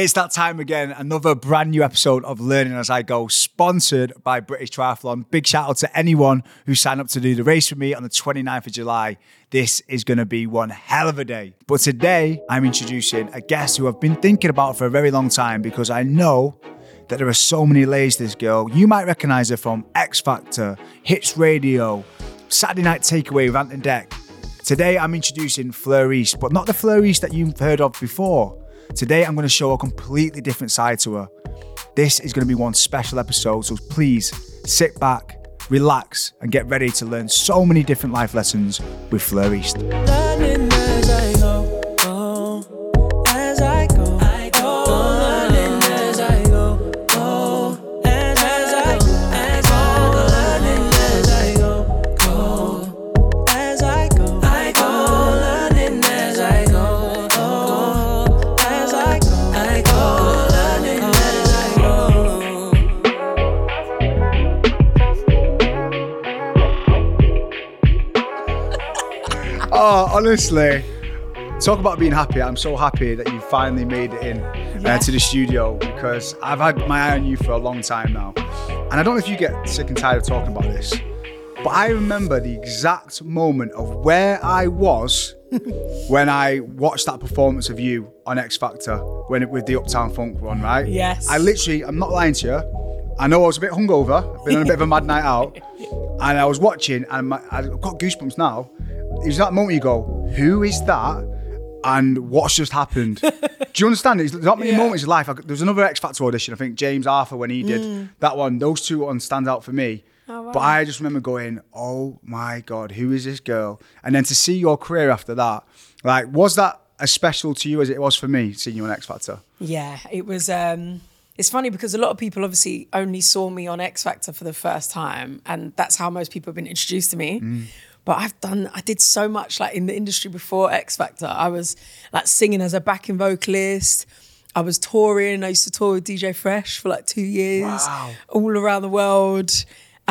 It's that time again, another brand new episode of Learning As I Go, sponsored by British Triathlon. Big shout out to anyone who signed up to do the race with me on the 29th of July. This is going to be one hell of a day. But today, I'm introducing a guest who I've been thinking about for a very long time because I know that there are so many layers to this girl. You might recognize her from X Factor, Hits Radio, Saturday Night Takeaway with Ant and Dec. Today, I'm introducing Fleur East, but not the Fleur East that you've heard of before. Today, I'm going to show a completely different side to her. This is going to be one special episode, so please sit back, relax, and get ready to learn so many different life lessons with Fleur East. Oh, honestly, talk about being happy. I'm so happy that you finally made it in uh, to the studio because I've had my eye on you for a long time now. And I don't know if you get sick and tired of talking about this, but I remember the exact moment of where I was when I watched that performance of you on X Factor when it with the Uptown Funk one, right? Yes. I literally, I'm not lying to you. I know I was a bit hungover. I've been on a bit of a mad night out, and I was watching, and my, I've got goosebumps now. It was that moment you go, "Who is that?" And what's just happened? Do you understand? There's not many Yeah. moments in life. There was another X Factor audition. I think James Arthur when he did that one. Those two ones stand out for me. Mm. Oh, wow. But I just remember going, "Oh my god, who is this girl?" And then to see your career after that, like, was that as special to you as it was for me seeing you on X Factor? Yeah, it was. Um, it's funny because a lot of people obviously only saw me on X Factor for the first time, and that's how most people have been introduced to me. But I've done, I did so much like in the industry before X Factor. I was like singing as a backing vocalist. I was touring. I used to tour with DJ Fresh for like two years, Wow. all around the world.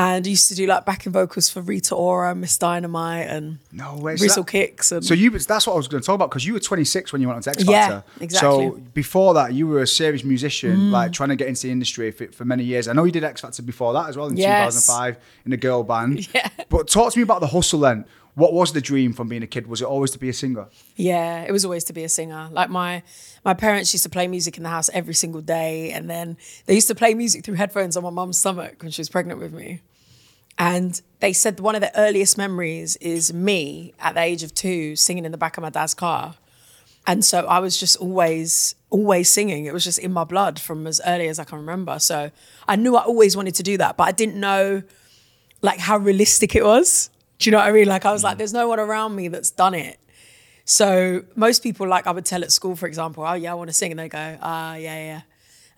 And used to do like backing vocals for Rita Ora, Ms. Dynamite, and No way. So Rizzle that- Kicks. And So you, that's what I was going to talk about because you were 26 when you went on to X Yeah, Factor. exactly. So before that, you were a serious musician, Mm. like trying to get into the industry for, for many years. I know you did X Factor before that as well in Yes. 2005 in a girl band. Yeah. But talk to me about the hustle then. What was the dream from being a kid? Was it always to be a singer? Yeah, it was always to be a singer. Like my my parents used to play music in the house every single day, and then they used to play music through headphones on my mum's stomach when she was pregnant with me. And they said one of the earliest memories is me at the age of two singing in the back of my dad's car. And so I was just always, always singing. It was just in my blood from as early as I can remember. So I knew I always wanted to do that, but I didn't know like how realistic it was. Do you know what I mean? Like I was like, there's no one around me that's done it. So most people, like I would tell at school, for example, oh yeah, I want to sing, and they go, ah yeah, yeah,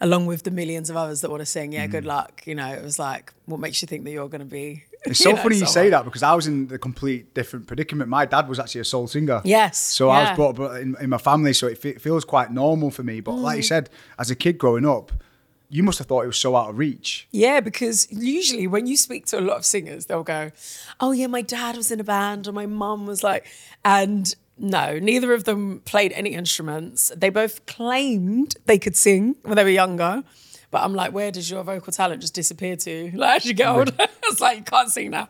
along with the millions of others that want to sing. Yeah, good luck. You know, it was like, what makes you think that you're going to be? It's so know, funny you say that because I was in the complete different predicament. My dad was actually a soul singer. Yes, So I was brought up in, in my family, so it fe- feels quite normal for me. But like Mm. you said, as a kid growing up, you must have thought it was so out of reach. Yeah, because usually when you speak to a lot of singers, they'll go, "Oh yeah, my dad was in a band, or my mum was like," and no, neither of them played any instruments. They both claimed they could sing when they were younger, but I'm like, where does your vocal talent just disappear to? Like as you get older, it's like you can't sing now.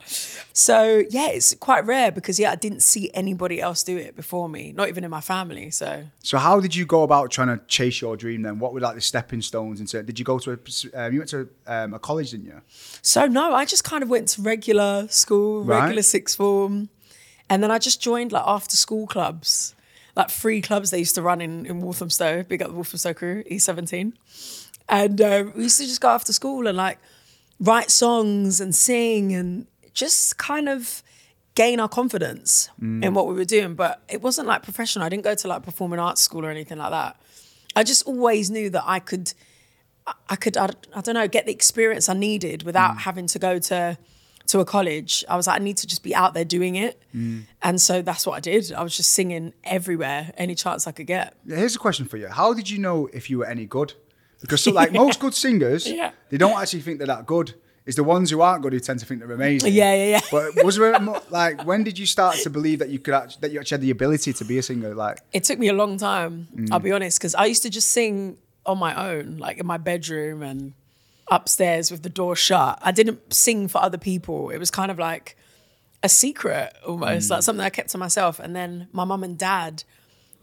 So yeah, it's quite rare because yeah, I didn't see anybody else do it before me, not even in my family. So So how did you go about trying to chase your dream then? What were like the stepping stones into? Did you go to a um, you went to um, a college, didn't you? So no, I just kind of went to regular school, Right. regular sixth form, and then I just joined like after school clubs, like free clubs they used to run in in Walthamstow. Big up the Walthamstow crew, E seventeen, and um, we used to just go after school and like write songs and sing and just kind of gain our confidence in what we were doing. But it wasn't like professional. I didn't go to like performing arts school or anything like that. I just always knew that I could I could, I, I don't know, get the experience I needed without having to go to to a college. I was like, I need to just be out there doing it. Mm. And so that's what I did. I was just singing everywhere, any chance I could get. Here's a question for you: How did you know if you were any good? Because so, like most good singers, Yeah. they don't actually think they're that good. It's the ones who aren't good who tend to think they're amazing. Yeah, yeah, yeah. But was there like when did you start to believe that you could act- that you actually had the ability to be a singer? Like It took me a long time, I'll mm. be honest, because I used to just sing on my own, like in my bedroom and upstairs with the door shut. I didn't sing for other people. It was kind of like a secret almost, like mm. something I kept to myself. And then my mum and dad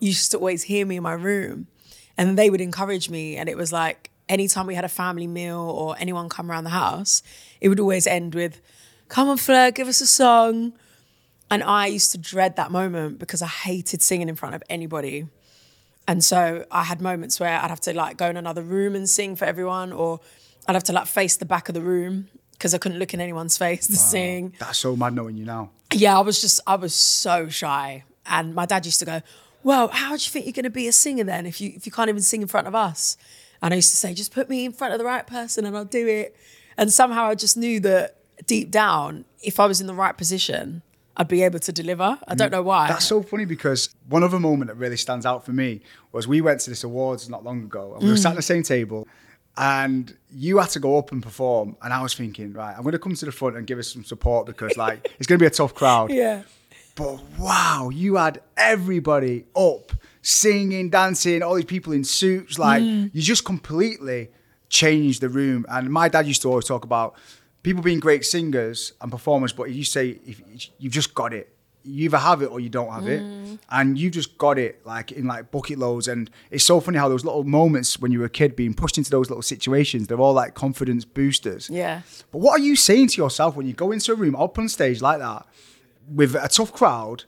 used to always hear me in my room and they would encourage me. And it was like anytime we had a family meal or anyone come around the house, it would always end with, Come on, Fleur, give us a song. And I used to dread that moment because I hated singing in front of anybody. And so I had moments where I'd have to like go in another room and sing for everyone, or I'd have to like face the back of the room because I couldn't look in anyone's face to sing. That's so mad knowing you now. Yeah, I was just, I was so shy. And my dad used to go, Well, how do you think you're going to be a singer then if you, if you can't even sing in front of us? And I used to say, Just put me in front of the right person and I'll do it. And somehow I just knew that deep down, if I was in the right position, I'd be able to deliver. I don't mm. know why. That's so funny because one other moment that really stands out for me was we went to this awards not long ago and we were mm. sat at the same table and you had to go up and perform and I was thinking, right, I'm going to come to the front and give us some support because like it's going to be a tough crowd. yeah. But wow, you had everybody up singing, dancing, all these people in suits. Like Mm. you just completely changed the room. And my dad used to always talk about people being great singers and performers, but you say if you've just got it. You either have it or you don't have Mm. it, and you just got it like in like bucket loads. And it's so funny how those little moments when you were a kid being pushed into those little situations, they're all like confidence boosters. Yeah. But what are you saying to yourself when you go into a room up on stage like that with a tough crowd?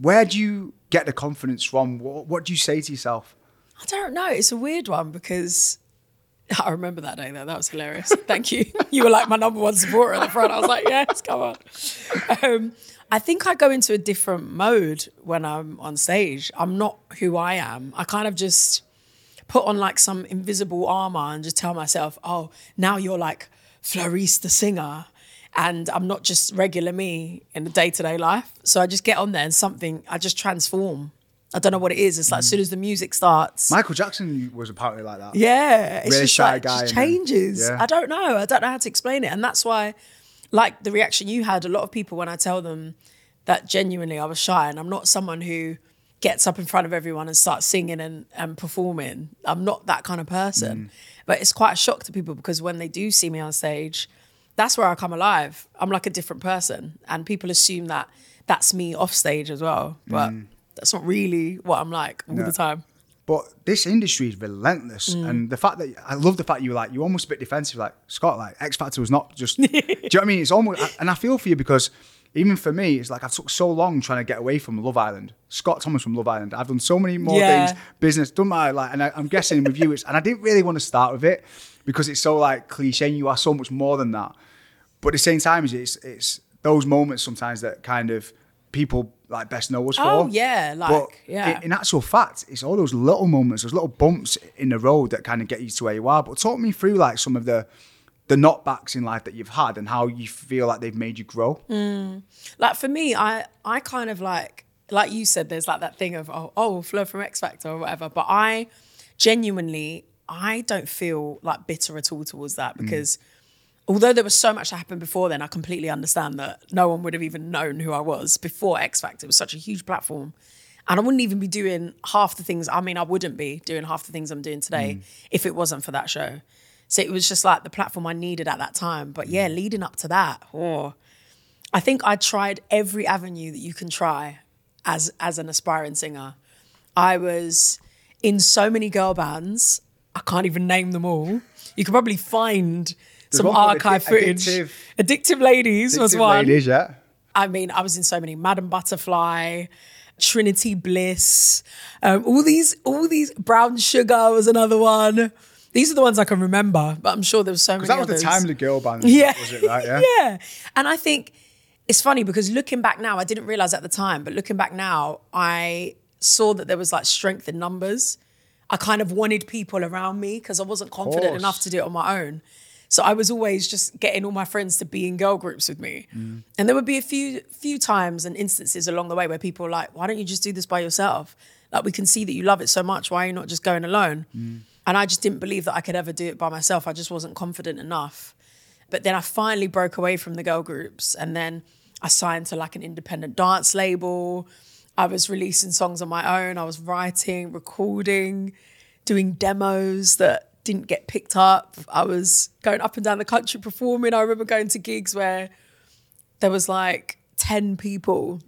Where do you get the confidence from? What, what do you say to yourself? I don't know. It's a weird one because I remember that day though. That was hilarious. Thank you. You were like my number one supporter at the front. I was like, yes, come on. Um, I think I go into a different mode when I'm on stage. I'm not who I am. I kind of just put on like some invisible armor and just tell myself, oh, now you're like Fleur East the singer. And I'm not just regular me in the day to day life. So I just get on there and something, I just transform. I don't know what it is. It's like as soon as the music starts. Michael Jackson was apparently like that. Yeah, it's just shy like guy just then- changes. yeah. I don't know. I don't know how to explain it, and that's why, like the reaction you had, a lot of people when I tell them that genuinely I was shy, and I'm not someone who gets up in front of everyone and starts singing and, and performing. I'm not that kind of person. Mm. But it's quite a shock to people because when they do see me on stage, that's where I come alive. I'm like a different person, and people assume that that's me off stage as well. But Mm. that's not really what I'm like all the time. But this industry is relentless, Mm. and the fact that I love the fact you were like you almost a bit defensive, like Scott, like X Factor was not just. do you know what I mean? It's almost, and I feel for you because even for me, it's like I took so long trying to get away from Love Island. Scott Thomas from Love Island. I've done so many more Yeah. things, business, done my like, and I, I'm guessing with you, it's, and I didn't really want to start with it because it's so like cliche. And you are so much more than that. But at the same time, it's it's those moments sometimes that kind of people like best know us Oh, for. yeah, like, but yeah. in- in actual fact, it's all those little moments, those little bumps in the road that kind of get you to where you are. But talk me through like some of the the knockbacks in life that you've had and how you feel like they've made you grow. Mm. like for me, I I kind of like like you said, there's like that thing of oh oh Flo from X Factor or whatever. But I genuinely I don't feel like bitter at all towards that mm. because although there was so much that happened before then, I completely understand that no one would have even known who I was before X Factor. It was such a huge platform. And I wouldn't even be doing half the things, I mean, I wouldn't be doing half the things I'm doing today mm. if it wasn't for that show. So it was just like the platform I needed at that time. But yeah, mm. leading up to that, oh, I think I tried every avenue that you can try as as an aspiring singer. I was in so many girl bands. I can't even name them all. You could probably find some archive footage. Addictive- Addictive Ladies was one. Ladies, yeah. I mean, I was in so many. Madam Butterfly, Trinity Bliss, um, all these, all these. Brown Sugar was another one. These are the ones I can remember, but I'm sure there was so many. Because that was others. the time the girl band. Yeah. Was it right? Yeah. yeah. And I think it's funny because looking back now, I didn't realize at the time, but looking back now, I saw that there was like strength in numbers. I kind of wanted people around me because I wasn't confident enough to do it on my own. So I was always just getting all my friends to be in girl groups with me. Mm. And there would be a few few times and instances along the way where people were like, why don't you just do this by yourself? Like we can see that you love it so much. Why are you not just going alone? Mm. And I just didn't believe that I could ever do it by myself. I just wasn't confident enough. But then I finally broke away from the girl groups and then I signed to like an independent dance label. I was releasing songs on my own. I was writing, recording, doing demos that didn't get picked up. I was going up and down the country performing. I remember going to gigs where there was like 10 people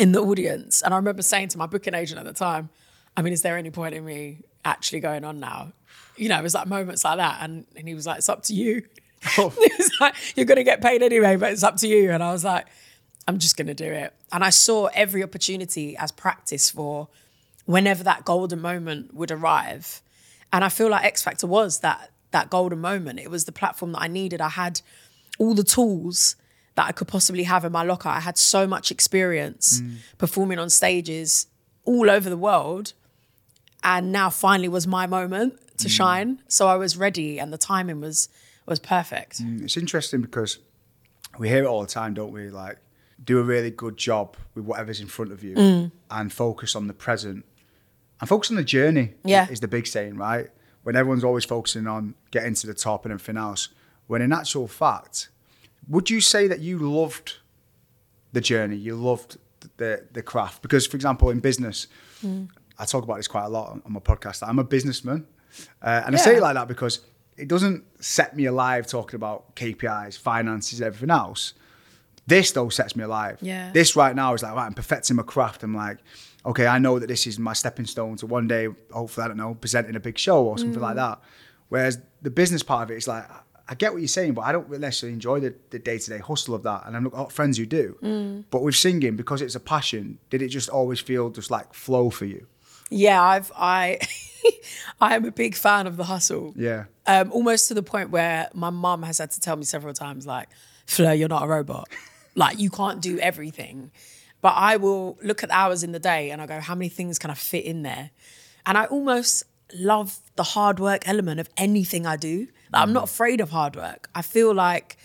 in the audience. And I remember saying to my booking agent at the time, I mean, is there any point in me actually going on now? You know, it was like moments like that. And, and he was like, it's up to you. Oh. he was like, you're going to get paid anyway, but it's up to you. And I was like, I'm just going to do it. And I saw every opportunity as practice for whenever that golden moment would arrive. And I feel like X Factor was that that golden moment. It was the platform that I needed. I had all the tools that I could possibly have in my locker. I had so much experience mm. performing on stages all over the world. And now finally was my moment to mm. shine. So I was ready and the timing was was perfect. Mm, it's interesting because we hear it all the time, don't we? Like, do a really good job with whatever's in front of you Mm. and focus on the present and focus on the journey. Yeah. Is the big saying, right? When everyone's always focusing on getting to the top and everything else. When in actual fact, would you say that you loved the journey? You loved the the craft? Because, for example, in business, Mm. I talk about this quite a lot on, my podcast. I'm a businessman. Uh, and I say it like that because it doesn't set me alive talking about KPIs, finances, everything else. This though sets me alive. Yeah. This right now is like, right, I'm perfecting my craft. I'm like, okay, I know that this is my stepping stone to one day, hopefully, I don't know, presenting a big show or something like that. Whereas the business part of it is like, I get what you're saying, but I don't necessarily enjoy the, the day-to-day hustle of that. And I've got friends who do. But with singing, because it's a passion, did it just always feel just like flow for you? Yeah, I've I I am a big fan of the hustle. Yeah. Um, almost to the point where my mum has had to tell me several times, like, Fleur, you're not a robot. like you can't do everything. But I will look at the hours in the day and I go, how many things can I fit in there? And I almost love the hard work element of anything I do. Like, I'm not mm. afraid of hard work. I feel like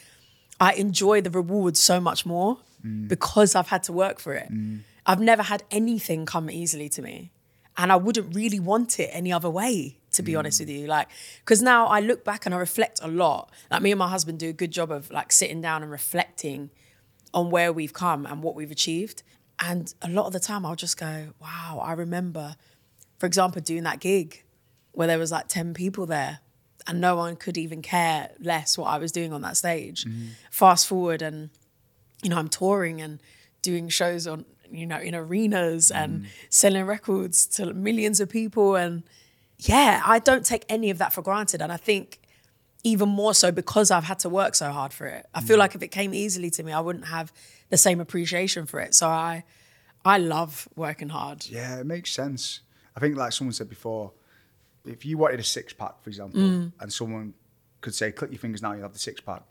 I enjoy the rewards so much more mm. because I've had to work for it. Mm. I've never had anything come easily to me. And I wouldn't really want it any other way, to be honest with you. Like, because now I look back and I reflect a lot. Like, me and my husband do a good job of like sitting down and reflecting on where we've come and what we've achieved. And a lot of the time I'll just go, wow, I remember, for example, doing that gig where there was like 10 people there and no one could even care less what I was doing on that stage. Mm-hmm. Fast forward and, you know, I'm touring and doing shows on, you know, in arenas and mm. selling records to millions of people. And yeah, I don't take any of that for granted. And I think even more so because I've had to work so hard for it. I feel like if it came easily to me, I wouldn't have the same appreciation for it. So I I love working hard. Yeah, it makes sense. I think, like someone said before, if you wanted a six pack, for example, Mm. and someone could say, "Click your fingers now, you have the six pack,"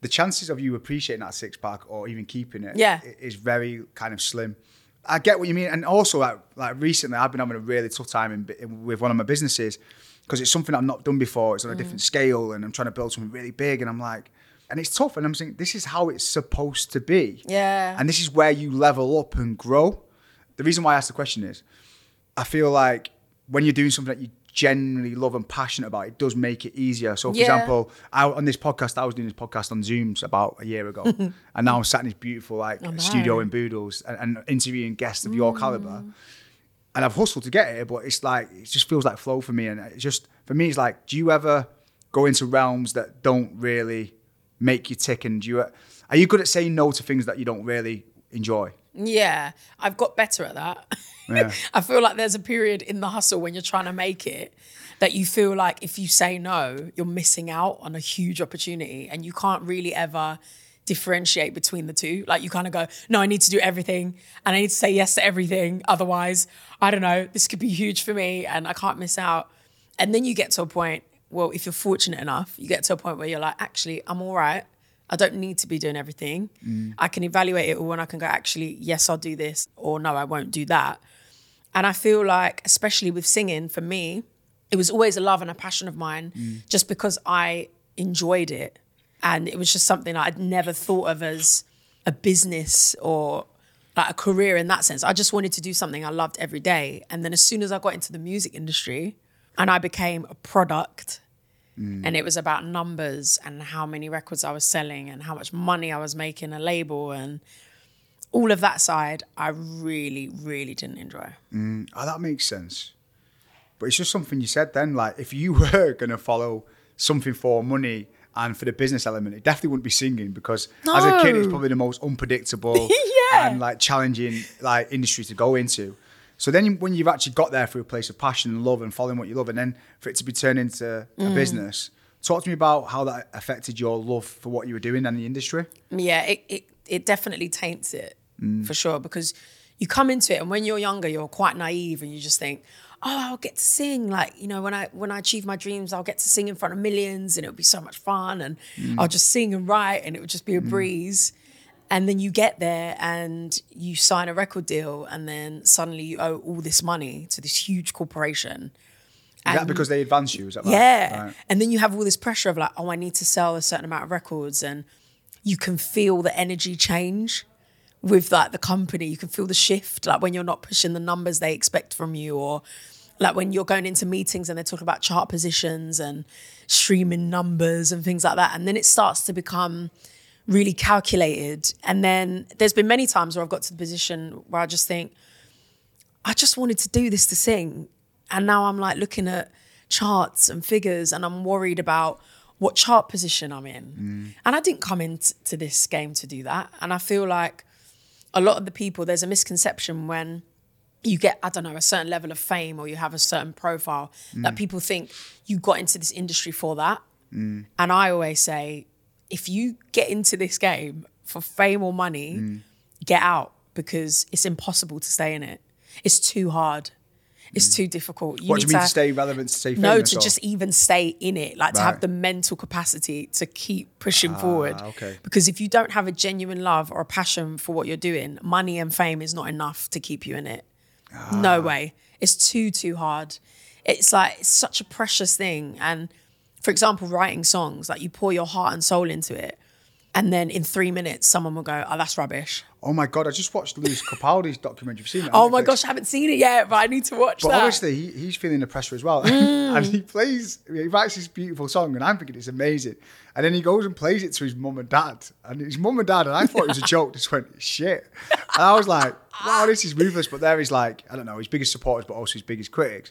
the chances of you appreciating that six pack or even keeping it Yeah. is very kind of slim. I get what you mean, and also like, like recently, I've been having a really tough time in, in, with one of my businesses because it's something I've not done before. It's on a Mm. different scale, and I'm trying to build something really big, and I'm like, and it's tough, and I'm saying this is how it's supposed to be. Yeah. And this is where you level up and grow. The reason why I asked the question is I feel like when you're doing something that you genuinely love and passionate about, it does make it easier. So, for Yeah. example, I, on this podcast, I was doing this podcast on Zooms about a year ago, and now I'm sat in this beautiful like know. studio in Boodles and, and interviewing guests of your caliber. And I've hustled to get here, but it's like it just feels like flow for me. And it's just for me, it's like, do you ever go into realms that don't really make you tick? And do you are you good at saying no to things that you don't really enjoy? Yeah, I've got better at that. Yeah. I feel like there's a period in the hustle when you're trying to make it that you feel like if you say no, you're missing out on a huge opportunity and you can't really ever differentiate between the two. Like you kind of go, no, I need to do everything and I need to say yes to everything. Otherwise, I don't know, this could be huge for me and I can't miss out. And then you get to a point, well, if you're fortunate enough, you get to a point where you're like, actually, I'm all right. I don't need to be doing everything. Mm. I can evaluate it all and I can go, actually, yes, I'll do this, or no, I won't do that. And I feel like, especially with singing, for me, it was always a love and a passion of mine mm. just because I enjoyed it. And it was just something I'd never thought of as a business or like a career in that sense. I just wanted to do something I loved every day. And then as soon as I got into the music industry and I became a product, mm. and it was about numbers and how many records I was selling and how much money I was making a label and all of that side, I really, really didn't enjoy. Oh, that makes sense. But it's just something you said then. Like, if you were going to follow something for money and for the business element, it definitely wouldn't be singing because as a kid, it's probably the most unpredictable Yeah. and like challenging like industry to go into. So then, you- when you've actually got there through a place of passion and love and following what you love, and then for it to be turned into Mm. a business, talk to me about how that affected your love for what you were doing in the industry. Yeah, it, it, it definitely taints it Mm. for sure because you come into it and when you're younger, you're quite naive and you just think, oh, I'll get to sing. Like, you know, when I when I achieve my dreams, I'll get to sing in front of millions and it'll be so much fun and Mm. I'll just sing and write and it would just be a breeze. And then you get there and you sign a record deal and then suddenly you owe all this money to this huge corporation. Is that because they advance you? Is that right? Yeah. Right. And then you have all this pressure of like, oh, I need to sell a certain amount of records. And you can feel the energy change with like the company. You can feel the shift, like when you're not pushing the numbers they expect from you, or like when you're going into meetings and they're talking about chart positions and streaming numbers and things like that. And then it starts to become really calculated. And then there's been many times where I've got to the position where I just think, I just wanted to do this to sing. And now I'm like looking at charts and figures and I'm worried about what chart position I'm in. Mm. And I didn't come into this game to do that. And I feel like a lot of the people, there's a misconception when you get, I don't know, a certain level of fame or you have a certain profile that mm. people think you got into this industry for that. Mm. And I always say, if you get into this game for fame or money, mm. get out because it's impossible to stay in it. It's too hard. It's too difficult. What do you mean to stay relevant, to stay famous? no, to or- just even stay in it, like to have the mental capacity to keep pushing forward. Ah, okay. Because if you don't have a genuine love or a passion for what you're doing, money and fame is not enough to keep you in it. Ah. No way. It's too, too hard. It's like, it's such a precious thing. And for example, writing songs, like you pour your heart and soul into it. And then in three minutes, someone will go, oh, that's rubbish. Oh my god! I just watched Lewis Capaldi's documentary. You've seen it? Oh my Netflix? gosh, I haven't seen it yet, but I need to watch But that. obviously, he, he's feeling the pressure as well, Mm. and he plays. He writes this beautiful song, and I'm thinking it's amazing. And then he goes and plays it to his mum and dad, and his mum and dad, and I thought it was a joke. Just went shit, and I was like, "Wow, this is ruthless." But there he's like, I don't know, his biggest supporters, but also his biggest critics.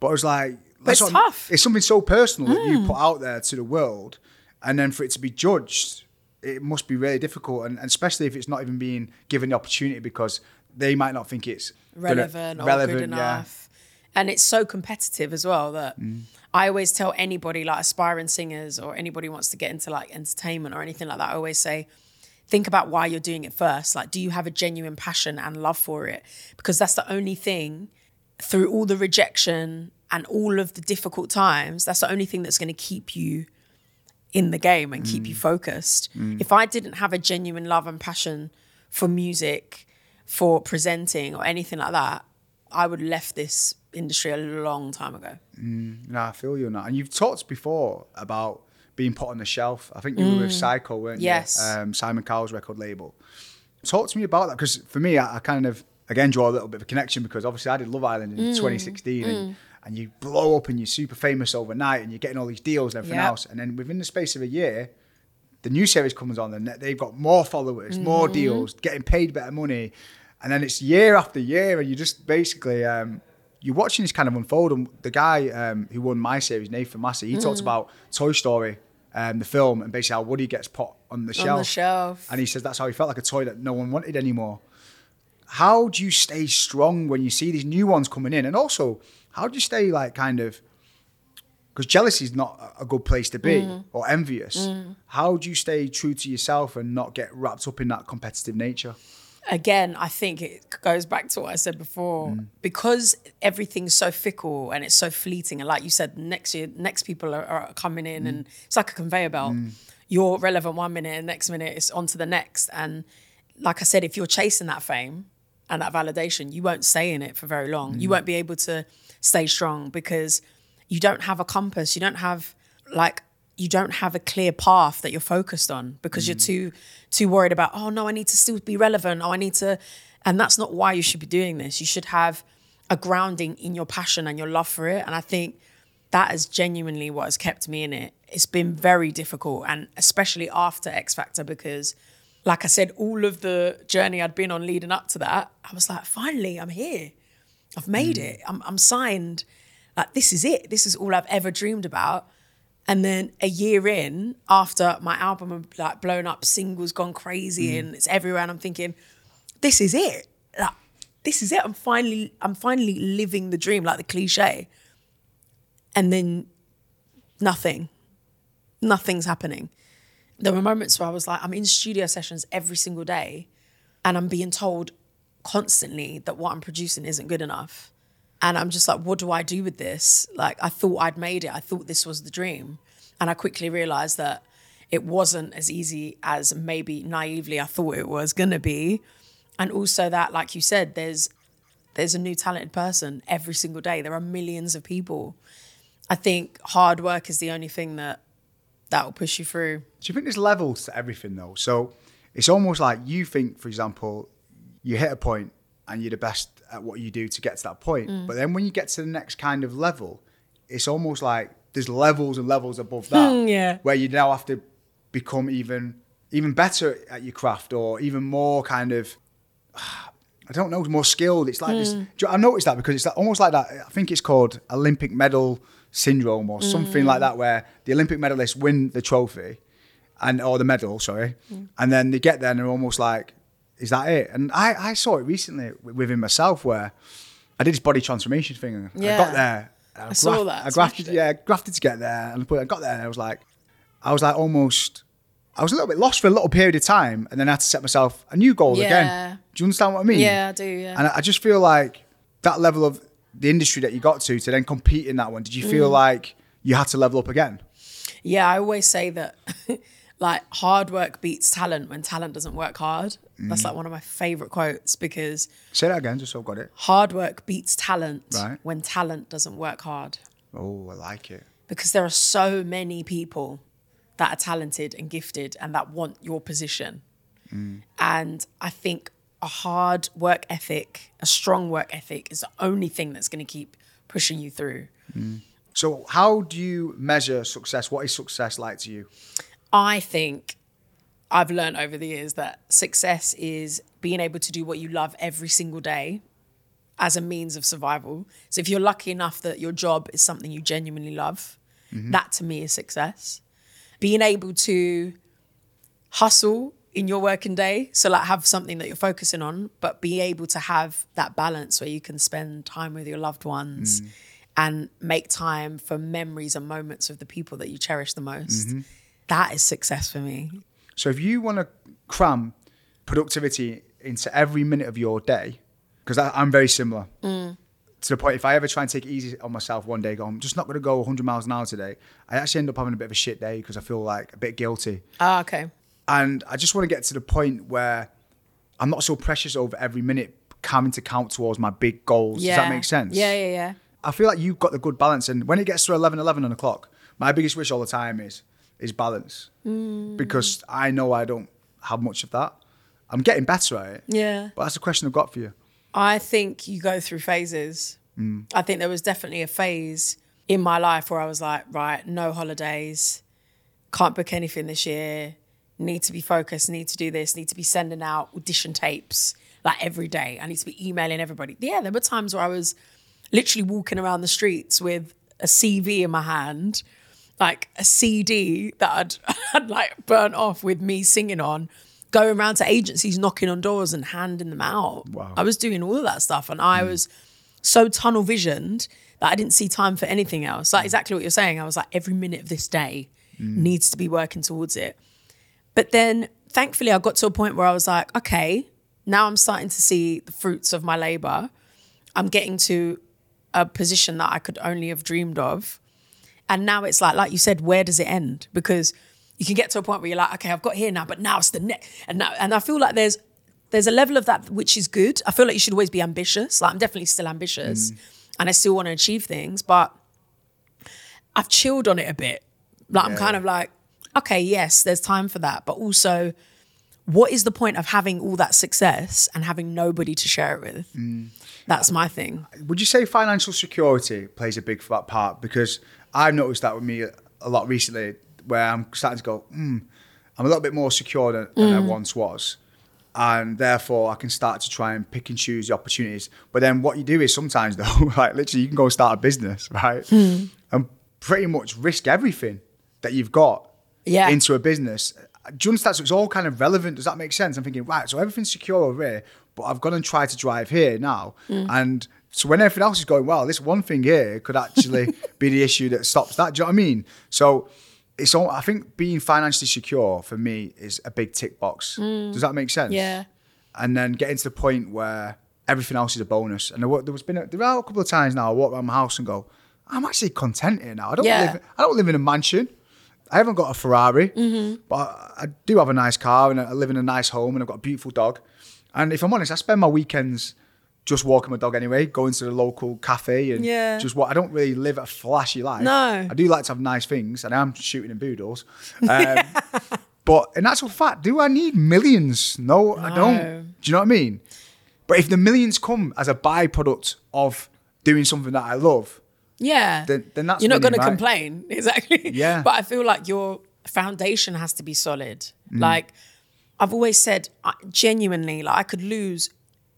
But I was like, that's it's tough. Mm. It's something so personal that you put out there to the world, and then for it to be judged, it must be really difficult, and, and especially if it's not even being given the opportunity because they might not think it's gonna- relevant or relevant, good yeah. enough. And it's so competitive as well that Mm. I always tell anybody, like aspiring singers or anybody who wants to get into like entertainment or anything like that, I always say, think about why you're doing it first. Like, do you have a genuine passion and love for it? Because that's the only thing through all the rejection and all of the difficult times, that's the only thing that's going to keep you in the game and keep you focused. If I didn't have a genuine love and passion for music, for presenting or anything like that, I would have left this industry a long time ago. No, I feel you on that. And you've talked before about being put on the shelf. I think you were with Syco, weren't Mm. Yes. you? Um, Simon Cowell's record label. Talk to me about that because for me, I, I kind of again draw a little bit of a connection because obviously I did Love Island in Mm. 2016 and, and you blow up and you're super famous overnight and you're getting all these deals and everything Yep. else. And then within the space of a year, the new series comes on and they've got more followers, more Mm-hmm. deals, getting paid better money. And then it's year after year and you just basically, um, you're watching this kind of unfold. And the guy um, who won my series, Nathan Massey, he Mm. talks about Toy Story, um, the film, and basically how Woody gets put on the shelf. shelf. And he says that's how he felt like a toy that no one wanted anymore. How do you stay strong when you see these new ones coming in? And also, how do you stay like kind of because jealousy is not a- good place to be Mm. or envious. Mm. How do you stay true to yourself and not get wrapped up in that competitive nature? Again, I think it goes back to what I said before. Mm. Because everything's so fickle and it's so fleeting, and like you said, next year, next people are, are coming in, mm. and it's like a conveyor belt. You're relevant one minute, and next minute it's on to the next. And like I said, if you're chasing that fame and that validation, you won't stay in it for very long. You mm. won't be able to stay strong because you don't have a compass. You don't have like you don't have a clear path that you're focused on because you're mm. too too worried about oh no I need to still be relevant. Oh I need to and that's not why you should be doing this. You should have a grounding in your passion and your love for it. And I think that is genuinely what has kept me in it. It's been very difficult and especially after X Factor because like I said all of the journey I'd been on leading up to that I was like finally I'm here I've made mm. it I'm, I'm signed like this is it. This is all I've ever dreamed about. And then a year in, after my album had like blown up, singles gone crazy mm. and it's everywhere, and I'm thinking, this is it. Like, this is it. I'm finally, I'm finally living the dream, like the cliche. And then nothing. Nothing's happening. There were moments where I was like, I'm in studio sessions every single day, and I'm being told constantly that what I'm producing isn't good enough. And I'm just like, what do I do with this? Like, I thought I'd made it. I thought this was the dream. And I quickly realized that it wasn't as easy as maybe naively I thought it was gonna be. And also that, like you said, there's there's a new talented person every single day. There are millions of people. I think hard work is the only thing that that will push you through. Do you think there's levels to everything though? So it's almost like you think, for example, you hit a point and you're the best at what you do to get to that point. Mm. But then when you get to the next kind of level, it's almost like there's levels and levels above that. Yeah. Where you now have to become even even better at your craft or even more kind of I don't know, more skilled. It's like this. Hmm. do I noticed that because it's almost like that. I think it's called Olympic medal syndrome or something Hmm. like that, where the Olympic medalists win the trophy and or the medal, sorry, Hmm. and then they get there and they're almost like, "Is that it?" And I, I saw it recently within myself where I did this body transformation thing. and I got there. and I saw that, I grafted, it. yeah, grafted to get there, and I got there and I was like, I was like almost. I was a little bit lost for a little period of time, and then I had to set myself a new goal Yeah. again. Do you understand what I mean? Yeah, I do, yeah. And I I just feel like that level of the industry that you got to to then compete in that one. Did you feel Mm. like you had to level up again? Yeah, I always say that like hard work beats talent when talent doesn't work hard. That's like one of my favorite quotes because Say that again, just so I've got it. hard work beats talent Right. when talent doesn't work hard. Oh, I like it. Because there are so many people that are talented and gifted and that want your position. And I think a hard work ethic, a strong work ethic is the only thing that's going to keep pushing you through. Mm. So, how do you measure success? What is success like to you? I think I've learned over the years that success is being able to do what you love every single day as a means of survival. So if you're lucky enough that your job is something you genuinely love, mm-hmm. that to me is success. Being able to hustle in your working day, so like have something that you're focusing on, but be able to have that balance where you can spend time with your loved ones and make time for memories and moments of the people that you cherish the most. That is success for me. So, if you want to cram productivity into every minute of your day, because I'm very similar Mm. to the point, if I ever try and take it easy on myself one day, go, I'm just not going to go 100 miles an hour today, I actually end up having a bit of a shit day because I feel like a bit guilty. Ah, okay. And I just want to get to the point where I'm not so precious over every minute coming to count towards my big goals. Yeah. Does that make sense? Yeah, yeah, yeah. I feel like you've got the good balance. And when it gets to 11, 11 on the clock, my biggest wish all the time is is balance. Mm. Because I know I don't have much of that. I'm getting better at it. Yeah. But that's the question I've got for you. I think you go through phases. I think there was definitely a phase in my life where I was like, right, no holidays, can't book anything this year, need to be focused, need to do this, need to be sending out audition tapes like every day. I need to be emailing everybody. Yeah, there were times where I was literally walking around the streets with a CV in my hand, like a CD that I'd, had like burnt off with me singing on, going around to agencies, knocking on doors and handing them out. Wow. I was doing all of that stuff and I hmm. was so tunnel visioned that I didn't see time for anything else. Like hmm. exactly what you're saying. I was like, every minute of this day hmm. needs to be working towards it. But then thankfully, I got to a point where I was like, okay, now I'm starting to see the fruits of my labor. I'm getting to a position that I could only have dreamed of. And now it's like, like you said, where does it end? Because you can get to a point where you're like, okay, I've got here now, but now it's the next. And now, and I feel like there's there's a level of that which is good. I feel like you should always be ambitious. Like I'm definitely still ambitious, mm. and I still want to achieve things, but I've chilled on it a bit. Like I'm kind of like, okay, yes, there's time for that, but also, what is the point of having all that success and having nobody to share it with? That's my thing. Would you say financial security plays a big part? Because I've noticed that with me a lot recently, where I'm starting to go, hmm, I'm a little bit more secure than, than I Mm. once was. and therefore I can start to try and pick and choose the opportunities. But then what you do is sometimes though, like literally, you can go start a business, right, Hmm. and pretty much risk everything that you've got Yeah. into a business. Do you understand? So it's all kind of relevant. Does that make sense? I'm thinking, right, so everything's secure over here, but I've gone and tried to drive here now. Hmm. And so when everything else is going well, this one thing here could actually be the issue that stops that. Do you know what I mean? So it's all, I think being financially secure for me is a big tick box. Does that make sense? Yeah. And then getting to the point where everything else is a bonus. And there was been a, there are a couple of times now I walk around my house and go, I'm actually content here now. I don't Yeah. live I don't live in a mansion. I haven't got a Ferrari, Mm-hmm. but I, I do have a nice car and I live in a nice home and I've got a beautiful dog. And if I'm honest, I spend my weekends just walking my dog anyway, going to the local cafe and Yeah. just what I don't really live a flashy life. No. I do like to have nice things and I'm shooting in boodles. Um, but in actual fact, do I need millions? No, I don't. Do you know what I mean? But if the millions come as a byproduct of doing something that I love, Yeah. Then- then that's You're not going to complain. Exactly. Yeah. But I feel like your foundation has to be solid. Mm. Like I've always said, genuinely, like I could lose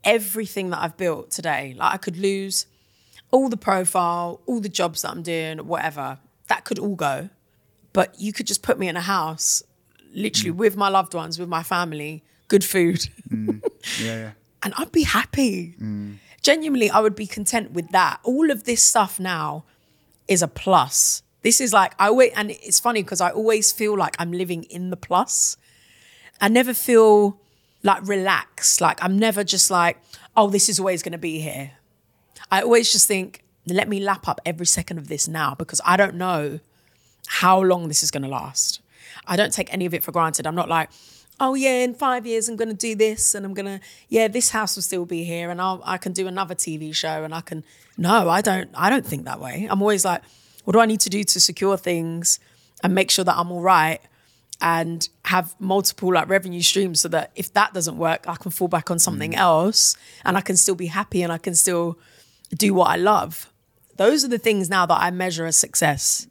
everything that I've built today. Like I could lose all the profile, all the jobs that I'm doing, whatever. That could all go. But you could just put me in a house, literally Mm. with my loved ones, with my family, good food. yeah, yeah. and I'd be happy. Genuinely, I would be content with that. All of this stuff now is a plus. This is like I wait, and it's funny because I always feel like I'm living in the plus. I never feel like relaxed. Like I'm never just like, oh, this is always going to be here. I always just think, let me lap up every second of this now because I don't know how long this is going to last. I don't take any of it for granted. I'm not like, oh yeah, in five years I'm going to do this and I'm going to, yeah, this house will still be here and I'll, I can do another TV show and I can. No, I don't. I don't think that way. I'm always like, what do I need to do to secure things and make sure that I'm all right and have multiple like revenue streams so that if that doesn't work, I can fall back on something mm. else and I can still be happy and I can still do what I love. Those are the things now that I measure as success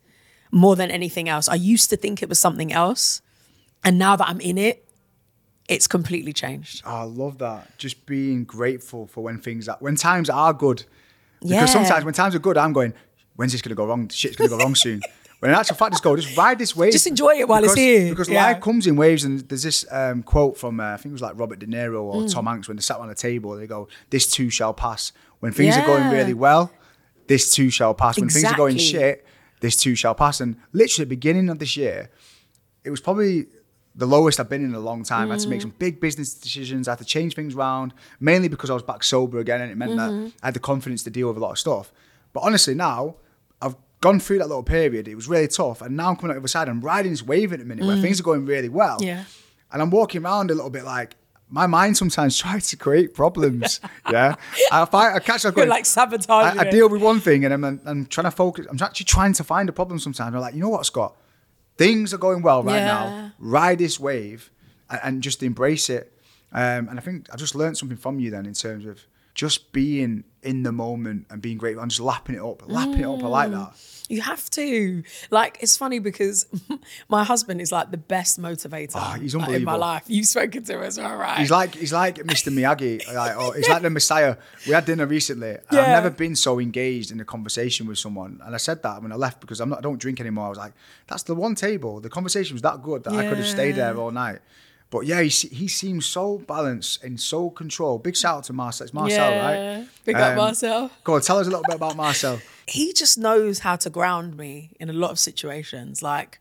more than anything else. I used to think it was something else. And now that I'm in it, it's completely changed. I love that. Just being grateful for when things are, when times are good. Because Yeah. sometimes when times are good, I'm going, when's this going to go wrong? Shit's going to go wrong soon. When in actual fact, just go, just ride this wave. Just enjoy it while it's here. Because Yeah. life comes in waves. And there's this um, quote from, uh, I think it was like Robert De Niro or Mm. Tom Hanks when they sat around the table. They go, this too shall pass. When things are going really well, this too shall pass. When things are going shit, this too shall pass. And literally, beginning of this year, it was probably the lowest I've been in a long time. I had to make mm. some big business decisions. I had to change things around, mainly because I was back sober again, and it meant that mm-hmm. I had the confidence to deal with a lot of stuff. But honestly, now I've gone through that little period. It was really tough, and now I'm coming out the other side. I'm riding this wave at the minute where mm. things are going really well. Yeah. and I'm walking around a little bit like. My mind sometimes tries to create problems. Yeah, I, find, I catch You're going, like sabotaging I, I deal with one thing and I'm, I'm trying to focus. I'm actually trying to find a problem sometimes. I'm like, you know what, Scott? Things are going well right Yeah. now. Ride this wave and, and just embrace it. Um, and I think I just learned something from you then in terms of just being in the moment and being grateful and just lapping it up. Lapping it up. I like that. You have to. Like, it's funny because my husband is like the best motivator Oh, he's like, in my life. You've spoken to him as well, right? He's like he's like Mr. Miyagi, like, or he's like the Messiah. We had dinner recently. and I've never been so engaged in a conversation with someone, and I said that when I left because I'm not. I don't drink anymore. I was like, that's the one table. The conversation was that good that I could have stayed there all night. But yeah, he, he seems so balanced and so controlled. Big shout out to Marcel. It's Marcel, yeah. right? Big up Um, Marcel. Go on, tell us a little bit about Marcel. he just knows how to ground me in a lot of situations. Like,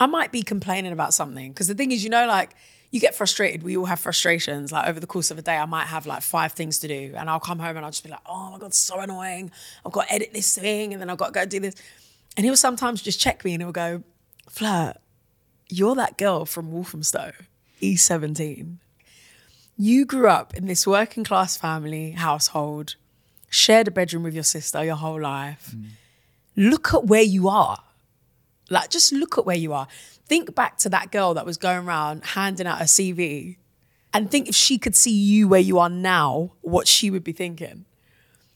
I might be complaining about something because the thing is, you know, like you get frustrated. We all have frustrations. Like over the course of a day, I might have like five things to do, and I'll come home and I'll just be like, "Oh my god, so annoying! I've got to edit this thing, and then I've got to go do this." And he'll sometimes just check me and he'll go, "Flirt, you're that girl from Walthamstow, E17. You grew up in this working class family household." shared a bedroom with your sister your whole life. Look at where you are. Like, just look at where you are. Think back to that girl that was going around handing out a CV and think if she could see you where you are now, what she would be thinking.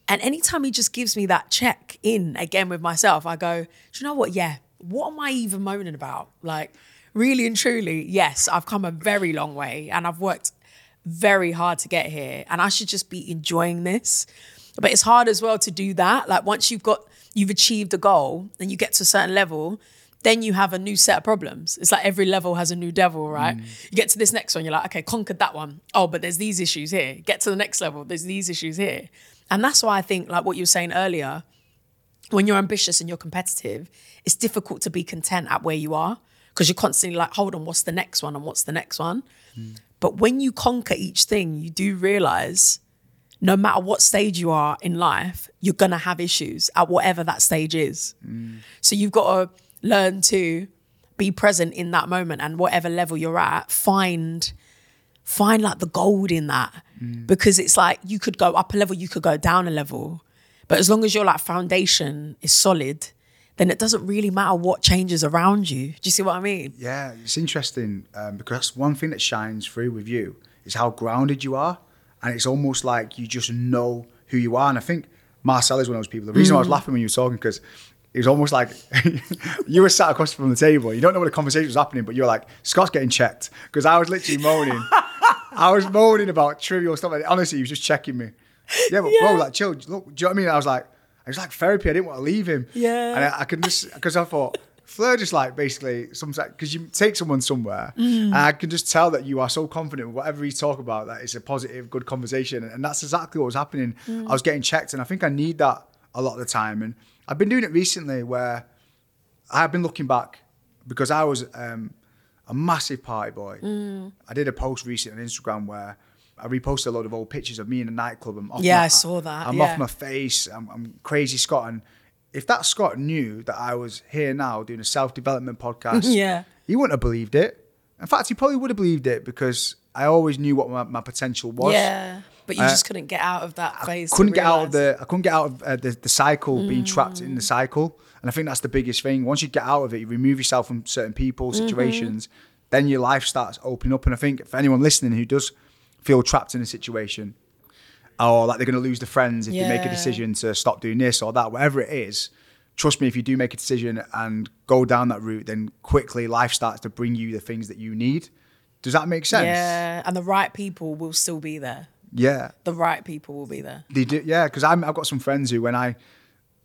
And anytime he just gives me that check in again with myself, I go, do you know what? Yeah, what am I even moaning about? Like, really and truly, yes, I've come a very long way and I've worked very hard to get here and I should just be enjoying this. But it's hard as well to do that. Like once you've got you've achieved a goal and you get to a certain level, then you have a new set of problems. It's like every level has a new devil, right? Mm. You get to this next one, you're like, okay, conquered that one. Oh, but there's these issues here. Get to the next level, there's these issues here. And that's why I think, like what you were saying earlier, when you're ambitious and you're competitive, it's difficult to be content at where you are because you're constantly like, hold on, what's the next one and what's the next one? But when you conquer each thing, you do realize no matter what stage you are in life, you're gonna have issues at whatever that stage is. So you've got to learn to be present in that moment and whatever level you're at, find find like the gold in that. Because it's like you could go up a level, you could go down a level. But as long as your like foundation is solid, then it doesn't really matter what changes around you. Do you see what I mean? Yeah, it's interesting um, because one thing that shines through with you is how grounded you are, and it's almost like you just know who you are. And I think Marcel is one of those people. The reason why I was laughing when you were talking because it was almost like you were sat across from the table. You don't know what the conversation was happening, but you were like, "Scott's getting checked," because I was literally moaning. I was moaning about trivial stuff. Like, honestly, he was just checking me. Yeah, but bro, like, chill. Look, do you know what I mean? I was like, it was like therapy. I didn't want to leave him. Yeah. And I, I could just because I thought Fleur just like basically sometimes because you take someone somewhere mm. and I can just tell that you are so confident with whatever you talk about that it's a positive, good conversation, and that's exactly what was happening. Mm. I was getting checked, and I think I need that a lot of the time, and I've been doing it recently where I've been looking back because I was um, a massive party boy. Mm. I did a post recently on Instagram where I reposted a lot of old pictures of me in a nightclub. I'm off Yeah, my, I saw that, I'm yeah. off my face. I'm, I'm crazy Scott. And if that Scott knew that I was here now doing a self development podcast, Yeah. he wouldn't have believed it. In fact, he probably would have believed it because I always knew what my, my potential was. Yeah. But you Uh, just couldn't get out of that phase. to couldn't get out of the I couldn't get out of uh, the, the cycle being trapped in the cycle and I think that's the biggest thing once you get out of it you remove yourself from certain people situations then your life starts opening up and I think for anyone listening who does feel trapped in a situation or like they're going to lose the friends if they make a decision to stop doing this or that whatever it is trust me if you do make a decision and go down that route then quickly life starts to bring you the things that you need does that make sense Yeah. And the right people will still be there. yeah The right people will be there. They do, yeah. Because I've got some friends who, when I,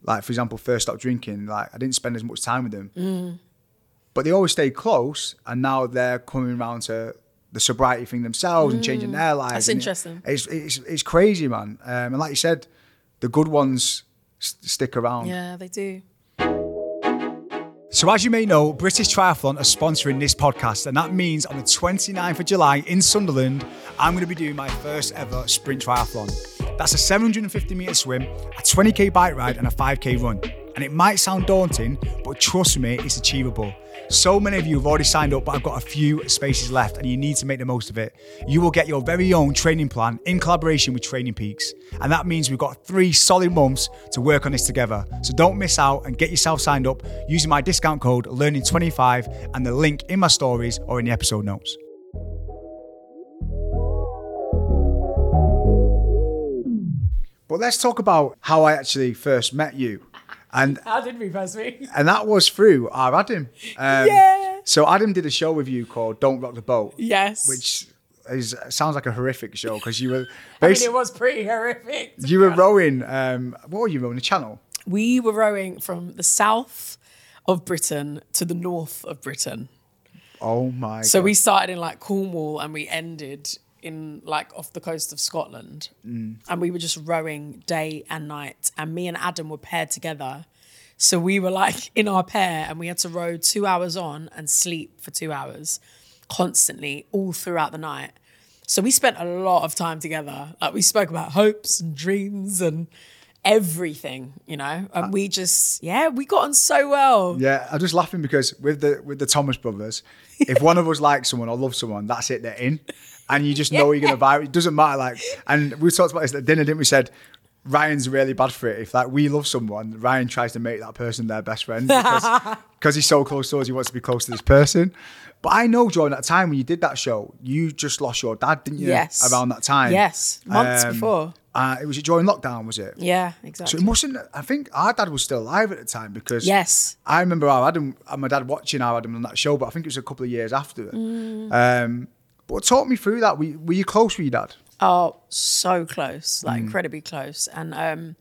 like, for example, first stopped drinking, like, I didn't spend as much time with them. Mm. But they always stayed close, and now they're coming around to the sobriety thing themselves and changing their lives. Mm. That's and it- interesting. it's, it's it's crazy, man. Um, and like you said, the good ones s- stick around. Yeah, they do. So, as you may know, British Triathlon are sponsoring this podcast, and that means on the 29th of July in Sunderland, I'm going to be doing my first ever sprint triathlon. That's a 750 metre swim, a 20k bike ride, and a 5k run. And it might sound daunting, but trust me, it's achievable. So many of you have already signed up, but I've got a few spaces left, and you need to make the most of it. You will get your very own training plan in collaboration with Training Peaks. And that means we've got three solid months to work on this together. So don't miss out and get yourself signed up using my discount code LEARNING25 and the link in my stories or in the episode notes. But let's talk about how I actually first met you. And How did we first meet? and that was through our Adam. Um, Yeah. So Adam did a show with you called "Don't Rock the Boat," Yes. which is sounds like a horrific show because you were I mean, it was pretty horrific. you were rowing. Um, what were you rowing? A channel. We were rowing from the south of Britain to the north of Britain. Oh my! So God. we started in like Cornwall and we ended in like off the coast of Scotland. Mm. And we were just rowing day and night. And me and Adam were paired together. So we were like in our pair and we had to row two hours on and sleep for two hours constantly all throughout the night. So we spent a lot of time together. Like we spoke about hopes and dreams and everything, you know. And we just, yeah, we got on so well. Yeah, I'm just laughing because with the with the Thomas brothers, if one of us likes someone or loves someone, that's it, they're in. And you just know you're gonna vibe. It doesn't matter. Like, and we talked about this at dinner, didn't we? Said Ryan's really bad for it. If like we love someone, Ryan tries to make that person their best friend because because he's so close to us, he wants to be close to this person. But I know during that time when you did that show, you just lost your dad, didn't you? Yes. Around that time. Yes, months before. Uh, it was during lockdown, was it? Yeah, exactly. So it mustn't. I think our dad was still alive at the time because Yes. I remember our Adam, and my dad watching our Adam on that show, but I think it was a couple of years after. Mm. Um, But talk me through that. Were, were you close with your dad? Oh, so close, like mm. incredibly close. And um,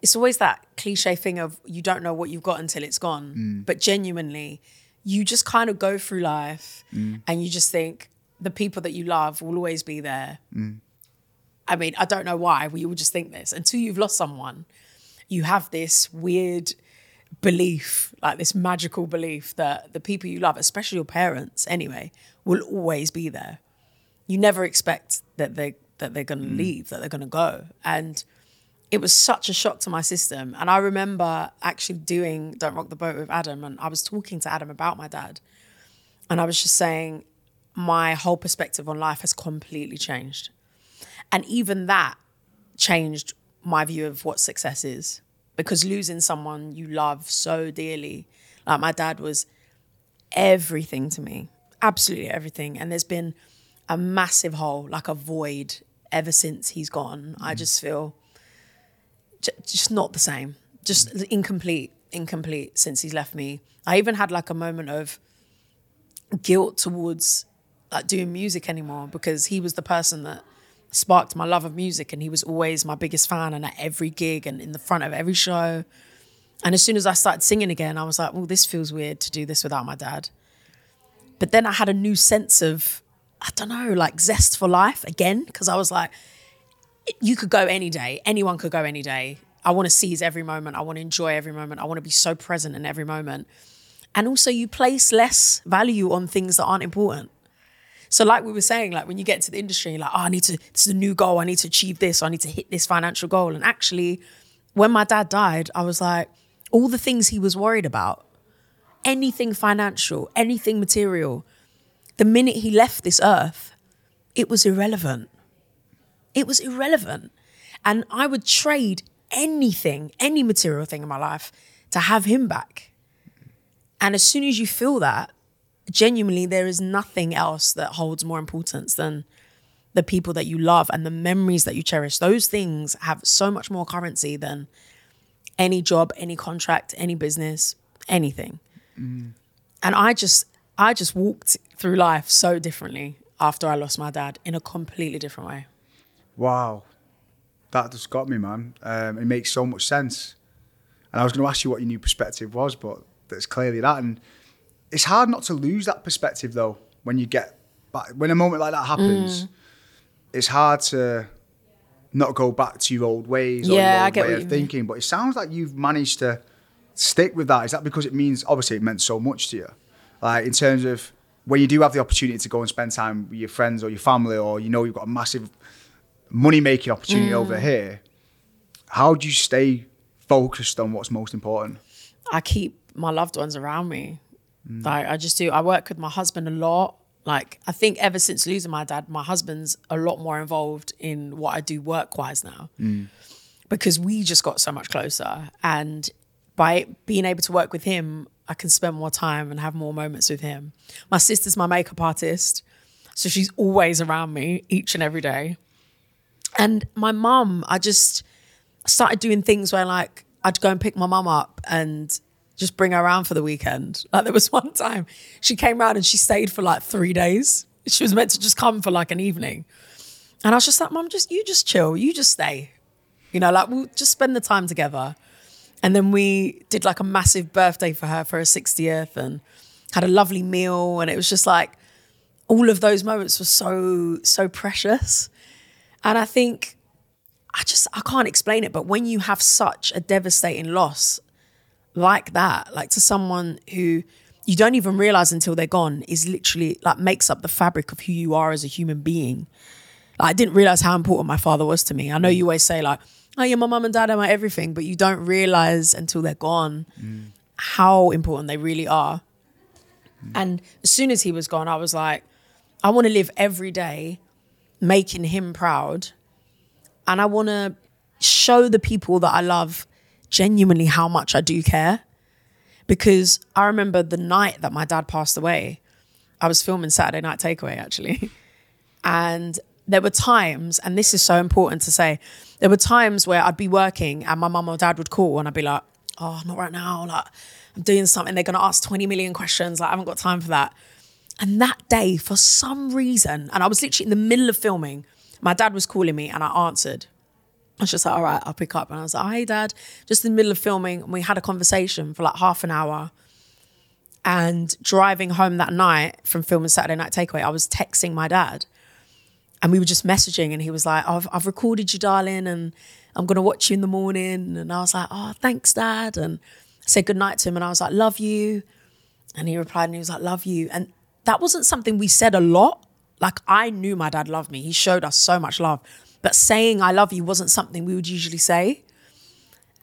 it's always that cliche thing of you don't know what you've got until it's gone. Mm. But genuinely, you just kind of go through life mm. and you just think the people that you love will always be there. I mean, I don't know why we all just think this. Until you've lost someone, you have this weird belief, like this magical belief that the people you love, especially your parents anyway, will always be there. You never expect that they that they're going to mm. leave, that they're going to go, and it was such a shock to my system. And I remember actually doing "Don't Rock the Boat" with Adam, and I was talking to Adam about my dad, and I was just saying my whole perspective on life has completely changed, and even that changed my view of what success is, because losing someone you love so dearly, like my dad was everything to me, absolutely everything, and there's been a massive hole, like a void, ever since he's gone. I mm. just feel j- just not the same, just mm. incomplete, incomplete since he's left me. I even had like a moment of guilt towards like doing music anymore because he was the person that sparked my love of music and he was always my biggest fan and at every gig and in the front of every show. And as soon as I started singing again, I was like, well, this feels weird to do this without my dad. But then I had a new sense of, I don't know, like zest for life again, because I was like, you could go any day. Anyone could go any day. I want to seize every moment. I want to enjoy every moment. I want to be so present in every moment. And also, you place less value on things that aren't important. So, like we were saying, like when you get into the industry, like, oh, I need to, this is a new goal. I need to achieve this. I need to hit this financial goal. And actually, when my dad died, I was like, all the things he was worried about, anything financial, anything material, the minute he left this earth, it was irrelevant. It was irrelevant. And I would trade anything, any material thing in my life to have him back. And as soon as you feel that, genuinely, there is nothing else that holds more importance than the people that you love and the memories that you cherish. Those things have so much more currency than any job, any contract, any business, anything. And I just, I just walked through life so differently after I lost my dad in a completely different way. Wow, that just got me, man. Um, it makes so much sense. And I was going to ask you what your new perspective was, but that's clearly that. And it's hard not to lose that perspective, though, when you get back. When a moment like that happens, it's hard to not go back to your old ways or Yeah, your I old get way of you mean. thinking. But it sounds like you've managed to stick with that. Is that because it means, obviously, it meant so much to you? Like, in terms of when you do have the opportunity to go and spend time with your friends or your family, or you know you've got a massive money making opportunity Mm. over here, how do you stay focused on what's most important? I keep my loved ones around me. Mm. Like I just do. I work with my husband a lot. Like I think ever since losing my dad, my husband's a lot more involved in what I do work wise now. Mm. Because we just got so much closer. And by being able to work with him, I can spend more time and have more moments with him. My sister's my makeup artist. So she's always around me each and every day. And my mum, I just started doing things where like I'd go and pick my mum up and just bring her around for the weekend. Like there was one time she came around and she stayed for like three days. She was meant to just come for like an evening. And I was just like, Mom, just you just chill, you just stay. You know, like we'll just spend the time together. And then we did like a massive birthday for her for her 60th and had a lovely meal. And it was just like all of those moments were so, so precious. And I think I just I can't explain it, but when you have such a devastating loss like that, like to someone who you don't even realize until they're gone is literally like makes up the fabric of who you are as a human being. Like, I didn't realize how important my father was to me. I know mm. you always say like, "Oh, yeah, my mum and dad are my everything," but you don't realize until they're gone mm. how important they really are. Mm. And as soon as he was gone, I was like, I want to live every day making him proud and I want to show the people that I love genuinely how much I do care. Because I remember the night that my dad passed away, I was filming Saturday Night Takeaway actually. And there were times, and this is so important to say, there were times where I'd be working and my mum or dad would call and I'd be like, oh, not right now. Like, I'm doing something. They're going to ask 20 million questions. Like, I haven't got time for that. And that day, for some reason, and I was literally in the middle of filming, my dad was calling me and I answered. I was just like, all right, I'll pick up. And I was like, hey, dad, just in the middle of filming. And we had a conversation for like half an hour. And driving home that night from filming Saturday Night Takeaway, I was texting my dad and we were just messaging and he was like, I've, I've recorded you, darling, and I'm going to watch you in the morning. And I was like, oh, thanks, dad. And I said goodnight to him and I was like, love you. And he replied and he was like, love you. And that wasn't something we said a lot. Like I knew my dad loved me. He showed us so much love. But saying I love you wasn't something we would usually say.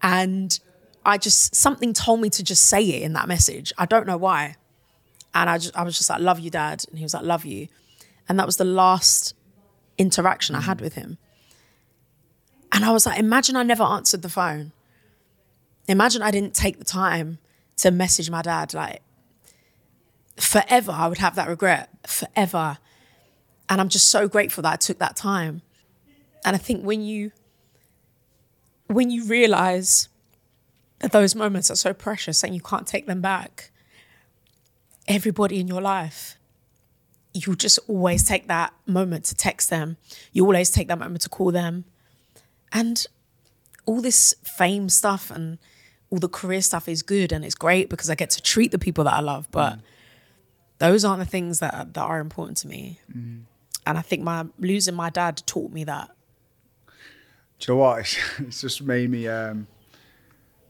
And I just something told me to just say it in that message. I don't know why. And I just I was just like, love you, dad. And he was like, love you. And that was the last interaction I had with him. And I was like, imagine I never answered the phone. Imagine I didn't take the time to message my dad. Like, forever, I would have that regret. Forever. And I'm just so grateful that I took that time. And I think when you when you realize that those moments are so precious and you can't take them back, everybody in your life, you just always take that moment to text them. You always take that moment to call them. And all this fame stuff and all the career stuff is good and it's great because I get to treat the people that I love, but mm. those aren't the things that that are important to me. Mm. And I think my losing my dad taught me that. Do you know what? It's, it's just made me um,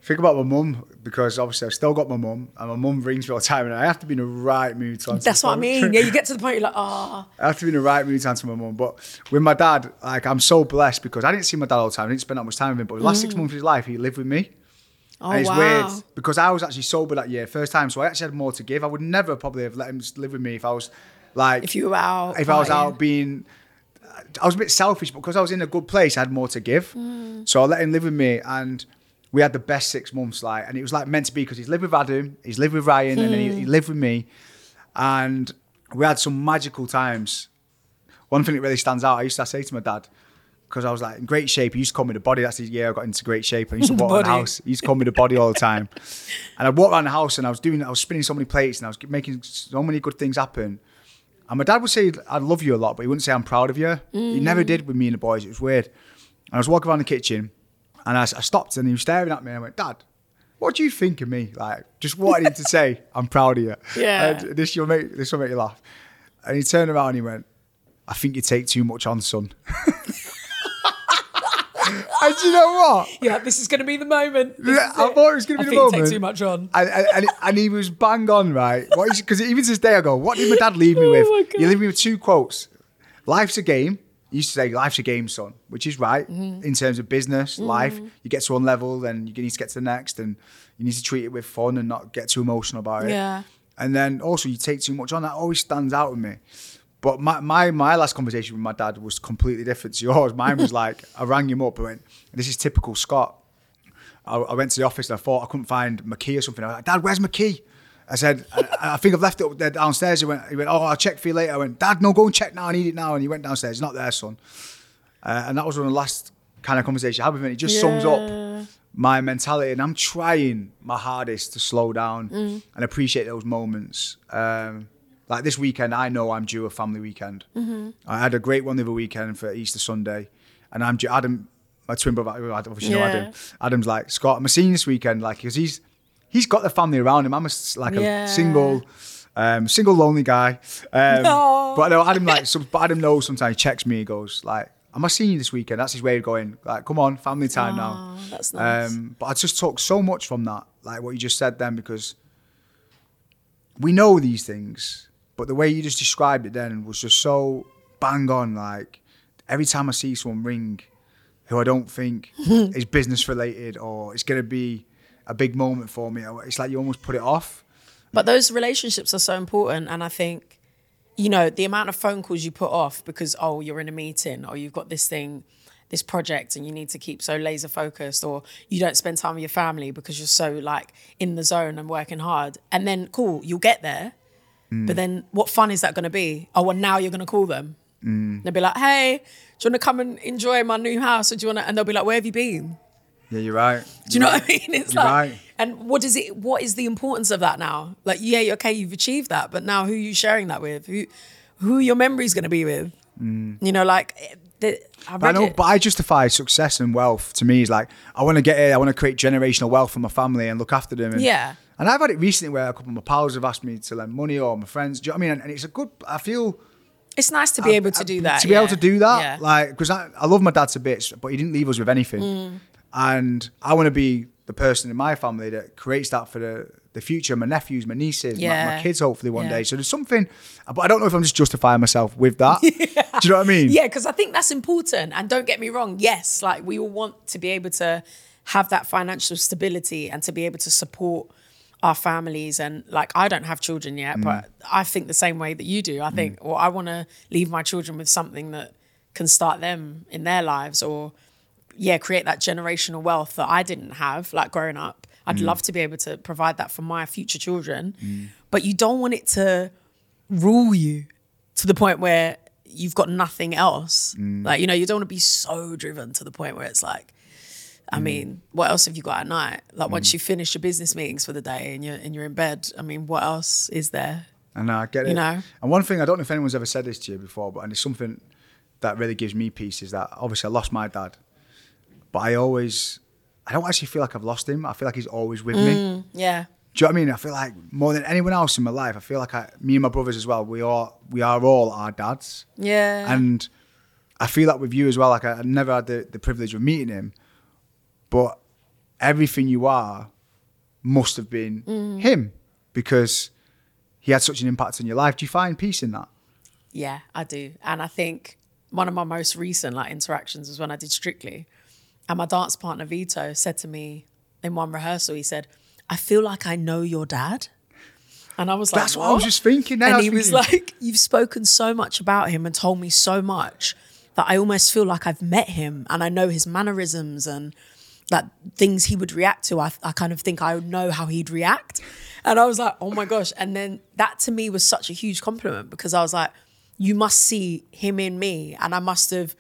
think about my mum because obviously I've still got my mum and my mum rings me all the time and I have to be in the right mood to answer. That's what I mean. Yeah, you get to the point you're like, oh, I have to be in the right mood to answer my mum. But with my dad, like I'm so blessed because I didn't see my dad all the time. I didn't spend that much time with him. But the last six months of his life, he lived with me. Mm. oh and it's wow. weird because I was actually sober that year, first time. So I actually had more to give. I would never probably have let him live with me if I was like If you were out, if I was out being I was a bit selfish because I was in a good place, I had more to give. Mm. So I let him live with me and we had the best six months, like, and it was like meant to be because he's lived with Adam, he's lived with Ryan, and then he, Hmm. he lived with me, and we had some magical times. One thing that really stands out, I used to say to my dad, because I was like in great shape. He used to call me the body. That's the year I got into great shape. I used to walk around the house. He used to call me the body all the time. And I walked around the house and I was doing, I was spinning so many plates and I was making so many good things happen. And my dad would say, I love you a lot, but he wouldn't say, I'm proud of you. He mm. never did with me and the boys. It was weird. And I was walking around the kitchen and I, I stopped and he was staring at me. And I went, Dad, what do you think of me? Like, just wanted him to say, I'm proud of you. Yeah. And this, will make, this will make you laugh. And he turned around and he went, I think you take too much on, son. and do you know what? Yeah, this is going to be the moment. This I thought it was gonna I be the think you moment. Take too much on. And, and, and, and he was bang on, right? Because even to this day, I go, what did my dad leave me Oh with? He leave me with two quotes. Life's a game. He used to say, life's a game, son, which is right Mm-hmm. in terms of business, life. You get to one level, then you need to get to the next, and you need to treat it with fun and not get too emotional about it. Yeah. And then also, you take too much on. That always stands out with me. But my, my, my last conversation with my dad was completely different to yours. Mine was like, I rang him up and went, this is typical Scott. I, I went to the office and I thought I couldn't find my key or something. I was like, Dad, where's my key? I said, I, I think I've left it up there downstairs. He went, he went, oh, I'll check for you later. I went, Dad, no, go and check now. I need it now. And he went downstairs. It's not there, son. Uh, and that was one of the last kind of conversation I had with him. It just sums up my mentality. And I'm trying my hardest to slow down Mm. and appreciate those moments. Um, like this weekend, I know I'm due a family weekend. Mm-hmm. I had a great one the other weekend for Easter Sunday. And I'm due, Adam, my twin brother, obviously you know Adam. Adam's like, Scott, I'm seeing this weekend, like, because he's, he's got the family around him. I'm a, like Yeah. a single, um, single lonely guy. Um, No. But I know Adam like, but Adam knows sometimes he checks me. He goes like, "Am I seeing you this weekend?" That's his way of going like, "Come on, family time now." Oh, that's nice. Um, but I just took so much from that, like what you just said then, because we know these things, but the way you just described it then was just so bang on. Like every time I see someone ring, who I don't think is business related or it's going to be a big moment for me, it's like you almost put it off. But those relationships are so important. And I think, you know, the amount of phone calls you put off because, oh, you're in a meeting or you've got this thing, this project, and you need to keep so laser focused, or you don't spend time with your family because you're so like in the zone and working hard. And then, cool, you'll get there. Mm. But then what fun is that going to be? Oh, well, now you're going to call them. Mm. They'll be like, hey, do you want to come and enjoy my new house? Or do you want to? And they'll be like, where have you been? Yeah, you're right. Do you know what I mean? It's You're like right. And what is it? What is the importance of that now? Like, yeah, okay, you've achieved that, but now who are you sharing that with? Who, who your memories going to be with? Mm. You know, like, eh, the, I I know, it. but I justify success and wealth to me is like I want to get it. I want to create generational wealth for my family and look after them. And, Yeah. And I've had it recently where a couple of my pals have asked me to lend money or my friends. Do you know what I mean? And, and it's a good. I feel it's nice to be able to do that. to be able to do that, Yeah. like because I, I love my dad to bits, but he didn't leave us with anything, Mm. and I want to be the person in my family that creates that for the the future, my nephews, my nieces, my, my kids, hopefully one Yeah. day. So there's something, but I don't know if I'm just justifying myself with that. Do you know what I mean? Yeah, because I think that's important. And don't get me wrong, yes, like we all want to be able to have that financial stability and to be able to support our families. And like, I don't have children yet, mm. but I think the same way that you do. I mm. think, well, I want to leave my children with something that can start them in their lives or, yeah, create that generational wealth that I didn't have, like growing up. I'd mm. love to be able to provide that for my future children. But you don't want it to rule you to the point where you've got nothing else. Like, you know, you don't want to be so driven to the point where it's like, I mm-hmm. mean, what else have you got at night? Like once mm. you finish your business meetings for the day and you're and you're in bed, I mean, what else is there? And I get it. You know? And one thing I don't know if anyone's ever said this to you before, but and it's something that really gives me peace is that obviously I lost my dad, but I always I don't actually feel like I've lost him. I feel like he's always with me. Mm, yeah. Do you know what I mean? I feel like more than anyone else in my life, I feel like I, me and my brothers as well. We all we are all our dads, Yeah. and I feel that with you as well. Like I, I never had the, the privilege of meeting him, but everything you are must have been Mm. him because he had such an impact on your life. Do you find peace in that? Yeah, I do. And I think one of my most recent like interactions was when I did Strictly. And my dance partner Vito said to me in one rehearsal, he said, I feel like I know your dad. And I was like, That's what I was just thinking then. And was he was thinking- like, You've spoken so much about him and told me so much that I almost feel like I've met him and I know his mannerisms and like things he would react to. I, I kind of think I know how he'd react. And I was like, oh my gosh. And then that to me was such a huge compliment because I was like, you must see him in me. And I must have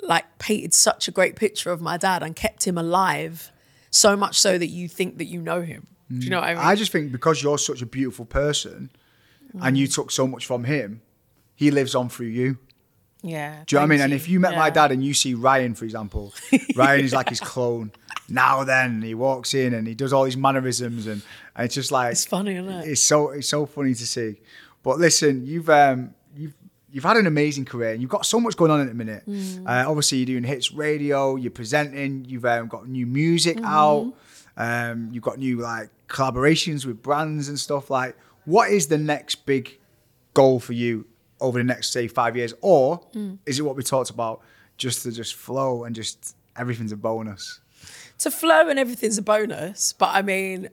like painted such a great picture of my dad and kept him alive so much so that you think that you know him. Do you know what I mean? I just think because you're such a beautiful person, and you took so much from him, he lives on through you. Yeah. Do you know what I mean? And if you met my dad and you see Ryan, for example, Ryan is like his clone. Now then, he walks in and he does all these mannerisms, and, and it's just like It's funny, isn't it? It's so it's so funny to see. But listen, you've um you've you've had an amazing career, and you've got so much going on at the minute. Mm. Uh, obviously, you're doing hits radio, you're presenting, you've um, got new music Mm-hmm. out, um, you've got new like collaborations with brands and stuff. Like, what is the next big goal for you over the next say five years, or Mm. is it what we talked about, just to just flow and just everything's a bonus? to flow and everything's a bonus. But I mean,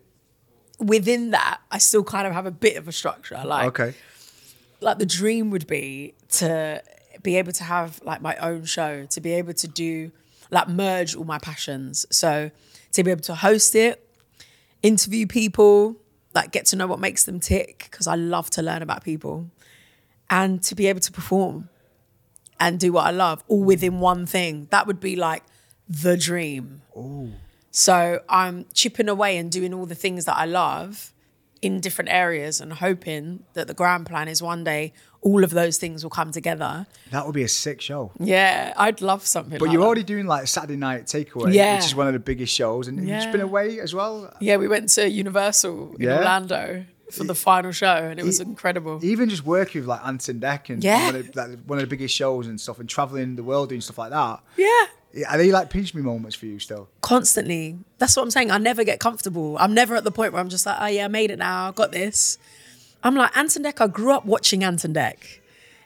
within that, I still kind of have a bit of a structure. Like, Okay. like the dream would be to be able to have like my own show, to be able to do like merge all my passions. So to be able to host it, interview people, like get to know what makes them tick because I love to learn about people, and to be able to perform and do what I love all within one thing. That would be like the dream. So I'm chipping away and doing all the things that I love in different areas and hoping that the grand plan is one day all of those things will come together. That would be a sick show. Yeah, I'd love something. But like you're that. already doing like Saturday Night Takeaway, Yeah. which is one of the biggest shows, and you've just been away as well. Yeah, we went to Universal in Yeah? Orlando for the final show, and it was incredible. Even just working with like Ant and Dec and Yeah. one, of, like, one of the biggest shows and stuff, and traveling the world doing stuff like that. Yeah. Are they like pinch me moments for you still? Constantly. That's what I'm saying. I never get comfortable. I'm never at the point where I'm just like, oh yeah, I made it now, I got this. I'm like, Ant and Dec, I grew up watching Ant and Dec.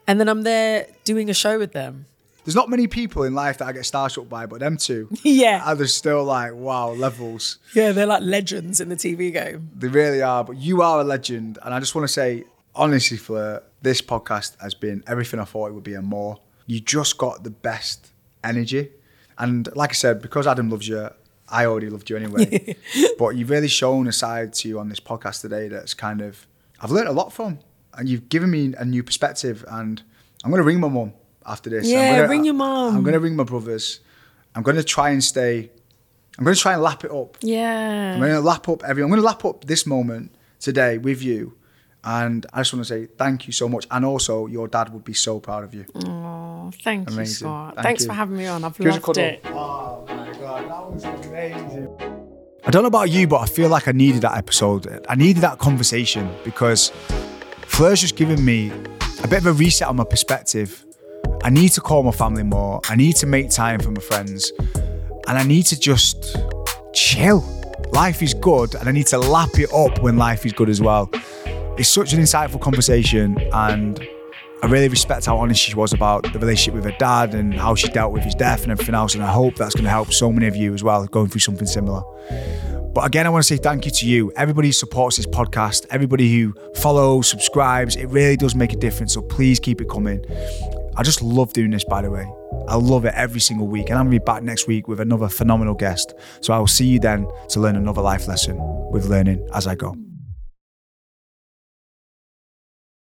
And then I'm there doing a show with them. There's not many people in life that I get starstruck by, but them two Yeah. are just still like wow levels. Yeah, they're like legends in the TV game. They really are. But you are a legend, and I just want to say honestly, Fleur, this podcast has been everything I thought it would be and more. You just got the best energy, and like I said, because Adam loves you, I already loved you anyway. but you've really shown a side to you on this podcast today that's kind of I've learned a lot from, and you've given me a new perspective. And I'm going to ring my mum after this. I'm Yeah, gonna- ring your mom. I'm going to ring my brothers. I'm going to try and stay I'm going to try and lap it up. Yeah. I'm going to lap up everyone. I'm going to lap up this moment today with you. And I just want to say thank you so much. And also, your dad would be so proud of you. Oh, thank you, Amazing. Scott. Thank Thanks you. for having me on. I've Give us a loved cuddle. it. Oh my god, that was amazing. I don't know about you, but I feel like I needed that episode. I needed that conversation because Fleur's just given me a bit of a reset on my perspective. I need to call my family more. I need to make time for my friends. And I need to just chill. Life is good, and I need to lap it up when life is good as well. It's such an insightful conversation, and I really respect how honest she was about the relationship with her dad and how she dealt with his death and everything else. And I hope that's going to help so many of you as well going through something similar. But again, I want to say thank you to you, everybody who supports this podcast, everybody who follows, subscribes. It really does make a difference. So please keep it coming. I just love doing this, by the way. I love it every single week. And I'm going to be back next week with another phenomenal guest. So I will see you then to learn another life lesson with learning as I go.